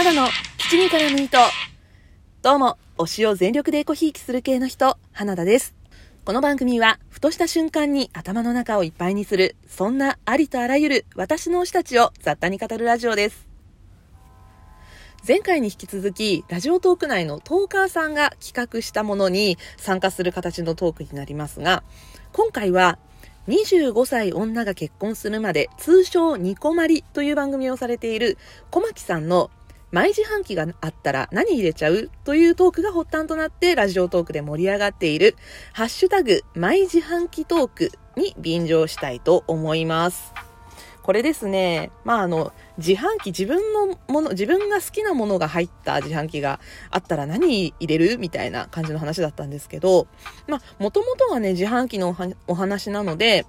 花田の七味からミート。どうも、推しを全力でエコひいきする系の人、花田です。この番組は、ふとした瞬間に頭の中をいっぱいにする、そんなありとあらゆる私の推したちを雑多に語るラジオです。前回に引き続き、ラジオトーク内のトーカーさんが企画したものに参加する形のトークになりますが、今回は25歳女が結婚するまで通称ニコマリという番組をされている小牧さんの毎自販機があったら何入れちゃうというトークが発端となってラジオトークで盛り上がっているハッシュタグ毎自販機トークに便乗したいと思います。これですね、まああの、自販機、自分のもの、自分が好きなものが入った自販機があったら何入れるみたいな感じの話だったんですけど、まあ、もともとはね、自販機のお話なので、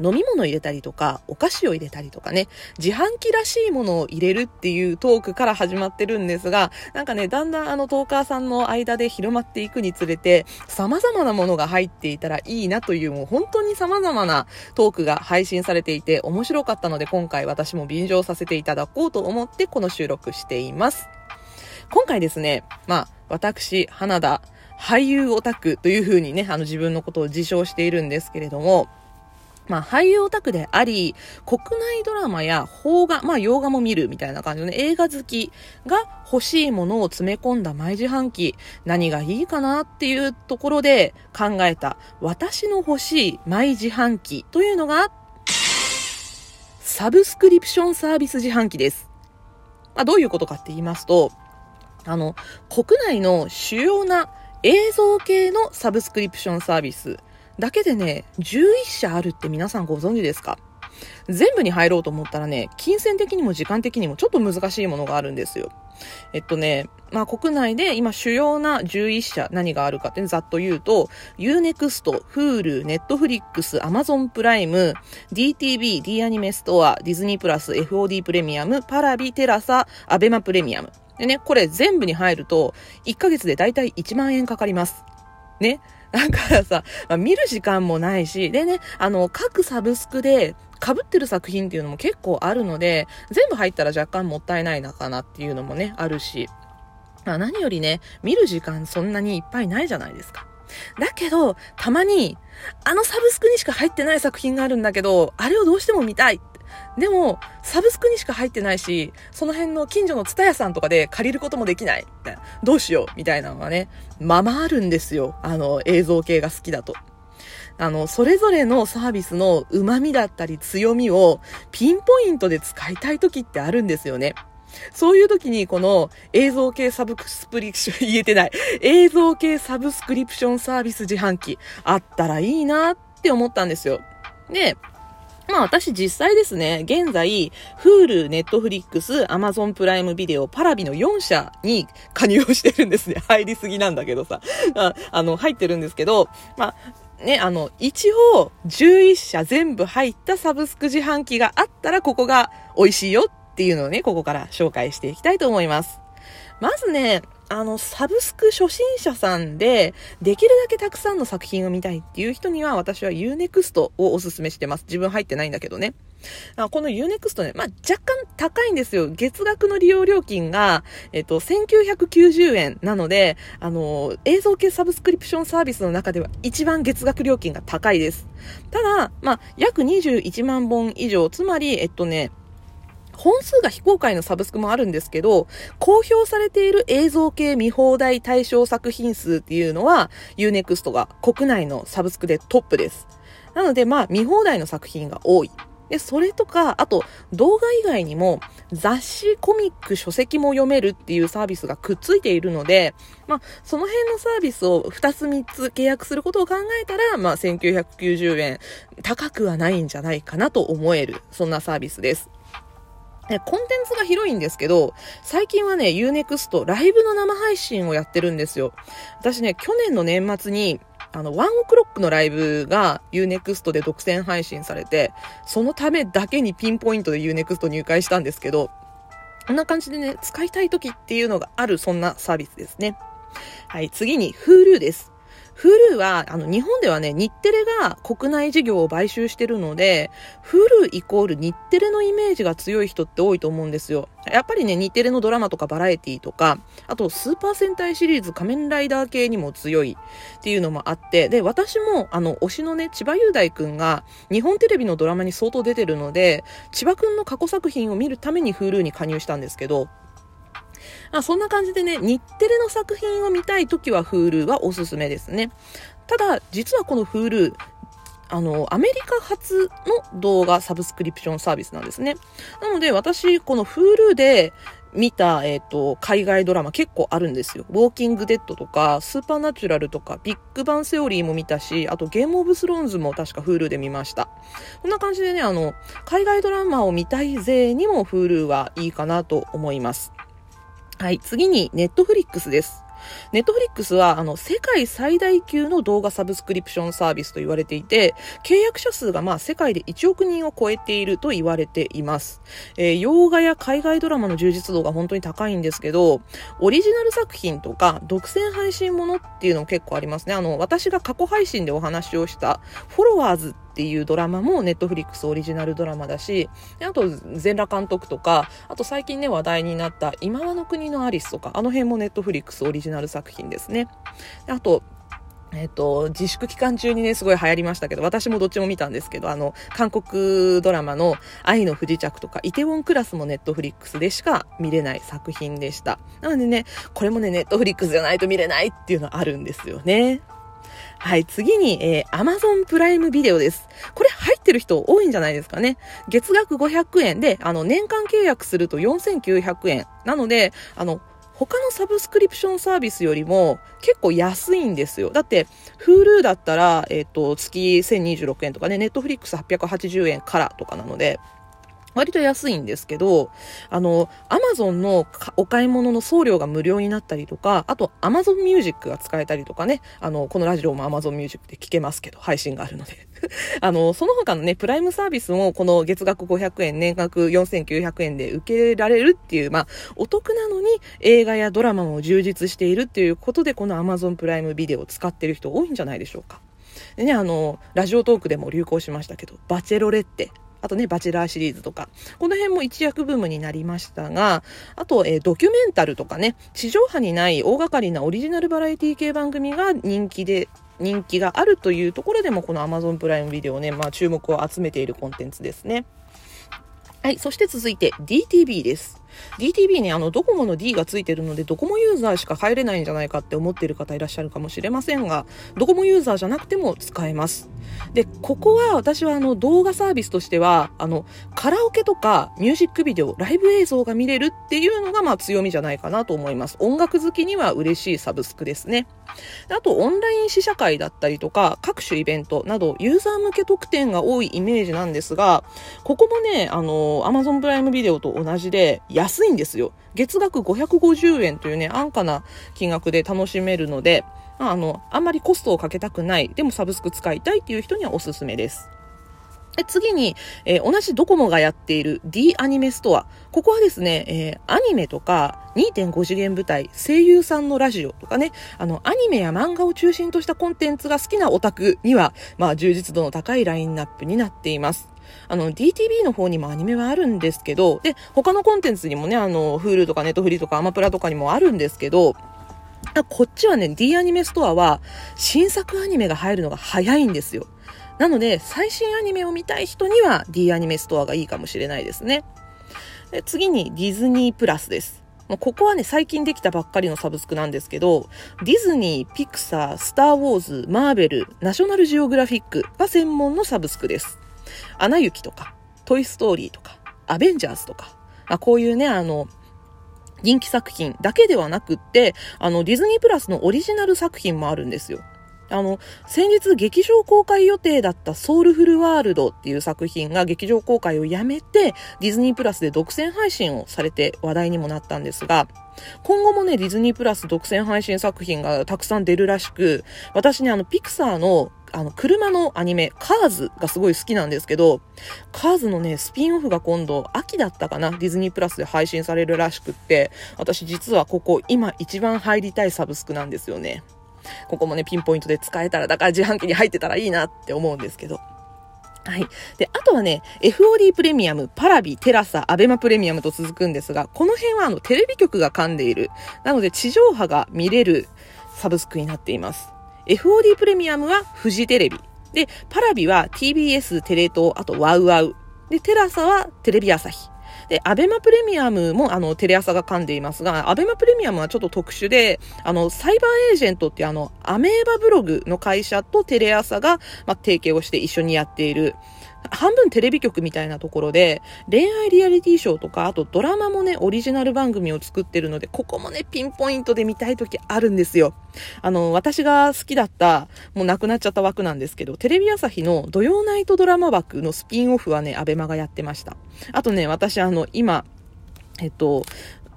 飲み物入れたりとか、お菓子を入れたりとかね、自販機らしいものを入れるっていうトークから始まってるんですが、なんかね、だんだんあのトーカーさんの間で広まっていくにつれて、様々なものが入っていたらいいなという、もう本当に様々なトークが配信されていて面白かったので、今回私も便乗させていただこうと思ってこの収録しています。今回ですね、まあ、私、花田、俳優オタクという風にね、あの自分のことを自称しているんですけれども、まあ、俳優オタクであり、国内ドラマや邦画、まあ、洋画も見るみたいな感じのね、映画好きが欲しいものを詰め込んだ毎自販機、何がいいかなっていうところで考えた、私の欲しい毎自販機というのが、サブスクリプションサービス自販機です。まあ、どういうことかって言いますと、あの、国内の主要な映像系のサブスクリプションサービス、だけでね、11社あるって皆さんご存知ですか？全部に入ろうと思ったらね、金銭的にも時間的にもちょっと難しいものがあるんですよ。えっとね、まあ国内で今主要な11社何があるかってざっと言うと、Unext、Hulu、Netflix、Amazon プライム、DTV、D アニメストア、ディズニープラス、FOD プレミアム、パラビ、テラサ、アベマプレミアム。でね、これ全部に入ると、1ヶ月でだいたい1万円かかります。ね。だからさ、まあ、見る時間もないし、でね、あの、各サブスクで被ってる作品っていうのも結構あるので、全部入ったら若干もったいないのかなっていうのもね、あるし、まあ、何よりね、見る時間そんなにいっぱいないじゃないですか。だけど、たまに、あのサブスクにしか入ってない作品があるんだけど、あれをどうしても見たいでも、サブスクにしか入ってないし、その辺の近所のツタヤさんとかで借りることもできない。どうしようみたいなのがね、ままあるんですよ。あの、映像系が好きだと。あの、それぞれのサービスの旨味だったり強みをピンポイントで使いたい時ってあるんですよね。そういう時にこの映像系サブスクリプション、言えてない。映像系サブスクリプションサービス自販機あったらいいなって思ったんですよ。で、まあ私実際ですね、現在、Hulu、Netflix、Amazon プライムビデオ、パラビの4社に加入をしてるんですね。入りすぎなんだけどさ。ああの、入ってるんですけど、まあ、ね、あの、一応、11社全部入ったサブスク自販機があったら、ここが美味しいよっていうのをね、ここから紹介していきたいと思います。まずね、あの、サブスク初心者さんで、できるだけたくさんの作品を見たいっていう人には、私は Unext をおすすめしてます。自分入ってないんだけどね。あこの Unext ね、まあ、若干高いんですよ。月額の利用料金が、えっと、1990円なので、あの、映像系サブスクリプションサービスの中では一番月額料金が高いです。ただ、まあ、約21万本以上、つまり、えっとね、本数が非公開のサブスクもあるんですけど、公表されている映像系見放題対象作品数っていうのは、Unext が国内のサブスクでトップです。なので、まあ、見放題の作品が多い。で、それとか、あと、動画以外にも、雑誌、コミック、書籍も読めるっていうサービスがくっついているので、まあ、その辺のサービスを2つ3つ契約することを考えたら、まあ、1990円、高くはないんじゃないかなと思える、そんなサービスです。コンテンツが広いんですけど、最近はね、Unext ライブの生配信をやってるんですよ。私ね、去年の年末に、あの、ワンオクロックのライブが Unext で独占配信されて、そのためだけにピンポイントで Unext 入会したんですけど、こんな感じでね、使いたい時っていうのがある、そんなサービスですね。はい、次に Hulu です。Hulu は、あの、日本ではね、日テレが国内事業を買収してるので、Hulu イコール日テレのイメージが強い人って多いと思うんですよ。やっぱりね、日テレのドラマとかバラエティとか、あと、スーパー戦隊シリーズ仮面ライダー系にも強いっていうのもあって、で、私も、あの、推しのね、千葉雄大くんが、日本テレビのドラマに相当出てるので、千葉くんの過去作品を見るために Hulu に加入したんですけど、あそんな感じでね、日テレの作品を見たいときは Hulu はおすすめですね。ただ、実はこの Hulu、あの、アメリカ発の動画サブスクリプションサービスなんですね。なので、私、この Hulu で見た、えっ、ー、と、海外ドラマ結構あるんですよ。ウォーキングデッドとか、スーパーナチュラルとか、ビッグバンセオリーも見たし、あとゲームオブスローンズも確か Hulu で見ました。こんな感じでね、あの、海外ドラマを見たい勢にも Hulu はいいかなと思います。はい、次に、ネットフリックスです。ネットフリックスは、あの、世界最大級の動画サブスクリプションサービスと言われていて、契約者数がまあ世界で1億人を超えていると言われています。えー、洋画や海外ドラマの充実度が本当に高いんですけど、オリジナル作品とか、独占配信ものっていうのも結構ありますね。あの、私が過去配信でお話をした、フォロワーズっていうドラマもネットフリックスオリジナルドラマだし、あと、全裸監督とか、あと最近ね話題になった今和の国のアリスとか、あの辺もネットフリックスオリジナル作品ですね。あと、えっ、と、自粛期間中にね、すごい流行りましたけど、私もどっちも見たんですけど、あの、韓国ドラマの愛の不時着とか、イテウォンクラスもネットフリックスでしか見れない作品でした。なのでね、これもね、ネットフリックスじゃないと見れないっていうのはあるんですよね。はい、次に、えー、Amazon プライムビデオです。これ入ってる人多いんじゃないですかね。月額500円で、あの、年間契約すると4900円。なので、あの、他のサブスクリプションサービスよりも結構安いんですよ。だって、Hulu だったら、えっ、ー、と、月1026円とかね、Netflix880 円からとかなので、割と安いんですけど、あの、アマゾンのお買い物の送料が無料になったりとか、あとアマゾンミュージックが使えたりとかね、あの、このラジオもアマゾンミュージックで聞けますけど、配信があるので。あの、その他のね、プライムサービスもこの月額500円、年額4900円で受けられるっていう、まあ、お得なのに映画やドラマも充実しているっていうことで、このアマゾンプライムビデオを使ってる人多いんじゃないでしょうか。でね、あの、ラジオトークでも流行しましたけど、バチェロレッテ。あとね、バチェラーシリーズとか、この辺も一躍ブームになりましたが、あと、えー、ドキュメンタルとかね、地上波にない大掛かりなオリジナルバラエティ系番組が人気で、人気があるというところでも、この Amazon プライムビデオね、まあ注目を集めているコンテンツですね。はい、そして続いて DTV です。DTV ね、あの、ドコモの D がついてるので、ドコモユーザーしか入れないんじゃないかって思ってる方いらっしゃるかもしれませんが、ドコモユーザーじゃなくても使えます。で、ここは私はあの、動画サービスとしては、あの、カラオケとかミュージックビデオ、ライブ映像が見れるっていうのがまあ強みじゃないかなと思います。音楽好きには嬉しいサブスクですね。あと、オンライン試写会だったりとか、各種イベントなど、ユーザー向け特典が多いイメージなんですが、ここもね、あの、Amazon プライムビデオと同じで、安いんですよ。月額550円というね、安価な金額で楽しめるので、あの、あんまりコストをかけたくない、でもサブスク使いたいっていう人にはおすすめです。で次に、えー、同じドコモがやっている D アニメストア。ここはですね、えー、アニメとか2.5次元舞台、声優さんのラジオとかね、あの、アニメや漫画を中心としたコンテンツが好きなオタクには、まあ、充実度の高いラインナップになっています。あの、DTV の方にもアニメはあるんですけど、で、他のコンテンツにもね、あの、Hulu とか Netflix とかアマプラとかにもあるんですけど、こっちはね、D アニメストアは、新作アニメが入るのが早いんですよ。なので、最新アニメを見たい人には D アニメストアがいいかもしれないですね。で次にディズニープラスです。ここはね、最近できたばっかりのサブスクなんですけど、ディズニー、ピクサー、スター・ウォーズ、マーベル、ナショナルジオグラフィックが専門のサブスクです。アナ雪とか、トイ・ストーリーとか、アベンジャーズとか、まあ、こういうね、あの、人気作品だけではなくって、あの、ディズニープラスのオリジナル作品もあるんですよ。あの、先日劇場公開予定だったソウルフルワールドっていう作品が劇場公開をやめて、ディズニープラスで独占配信をされて話題にもなったんですが、今後もね、ディズニープラス独占配信作品がたくさん出るらしく、私ね、あの、ピクサーのあの、車のアニメ、カーズがすごい好きなんですけど、カーズのね、スピンオフが今度、秋だったかな、ディズニープラスで配信されるらしくって、私実はここ、今一番入りたいサブスクなんですよね。ここもね、ピンポイントで使えたら、だから自販機に入ってたらいいなって思うんですけど。はい。で、あとはね、FOD プレミアム、パラビ、テラサ、アベマプレミアムと続くんですが、この辺はあの、テレビ局が噛んでいる。なので、地上波が見れるサブスクになっています。FOD プレミアムはフジテレビ。で、パラビは TBS、テレ東、あとワウワウ。で、テラサはテレビ朝日。で、アベマプレミアムも、あの、テレ朝が噛んでいますが、アベマプレミアムはちょっと特殊で、あの、サイバーエージェントってあの、アメーバブログの会社とテレ朝が、まあ、提携をして一緒にやっている、半分テレビ局みたいなところで、恋愛リアリティショーとか、あとドラマもね、オリジナル番組を作ってるので、ここもね、ピンポイントで見たい時あるんですよ。あの、私が好きだった、もう亡くなっちゃった枠なんですけど、テレビ朝日の土曜ナイトドラマ枠のスピンオフはね、アベマがやってました。あとね、私あの、今、えっと、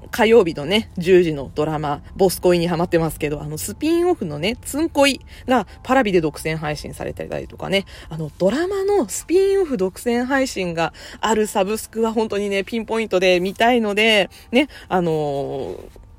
火曜日のね、10時のドラマ、ボス恋にハマってますけど、あの、スピンオフのね、ツン恋がパラビで独占配信されたりとかね、あの、ドラマのスピンオフ独占配信があるサブスクは本当にね、ピンポイントで見たいので、ね、あのー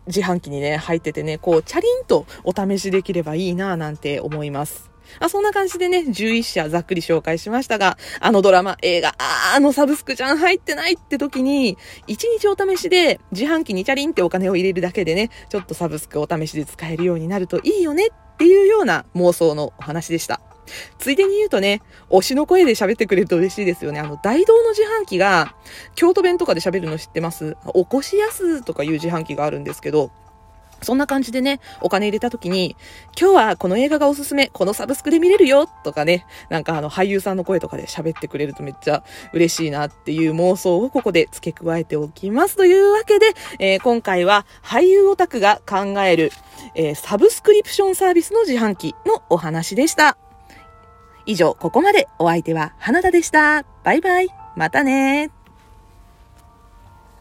自販機にね、入っててね、こう、チャリンとお試しできればいいなぁなんて思います。あ、そんな感じでね、11社ざっくり紹介しましたが、あのドラマ、映画、ああのサブスクちゃん入ってないって時に、1日お試しで自販機にチャリンってお金を入れるだけでね、ちょっとサブスクお試しで使えるようになるといいよねっていうような妄想のお話でした。ついでに言うとね、推しの声で喋ってくれると嬉しいですよね。あの、大道の自販機が、京都弁とかで喋るの知ってます？おこしやすとかいう自販機があるんですけど、そんな感じでね、お金入れた時に、今日はこの映画がおすすめ、このサブスクで見れるよとかね、なんかあの俳優さんの声とかで喋ってくれるとめっちゃ嬉しいなっていう妄想をここで付け加えておきます。というわけで、えー、今回は俳優オタクが考える、えー、サブスクリプションサービスの自販機のお話でした。以上、ここまでお相手は花田でした。バイバイ。またね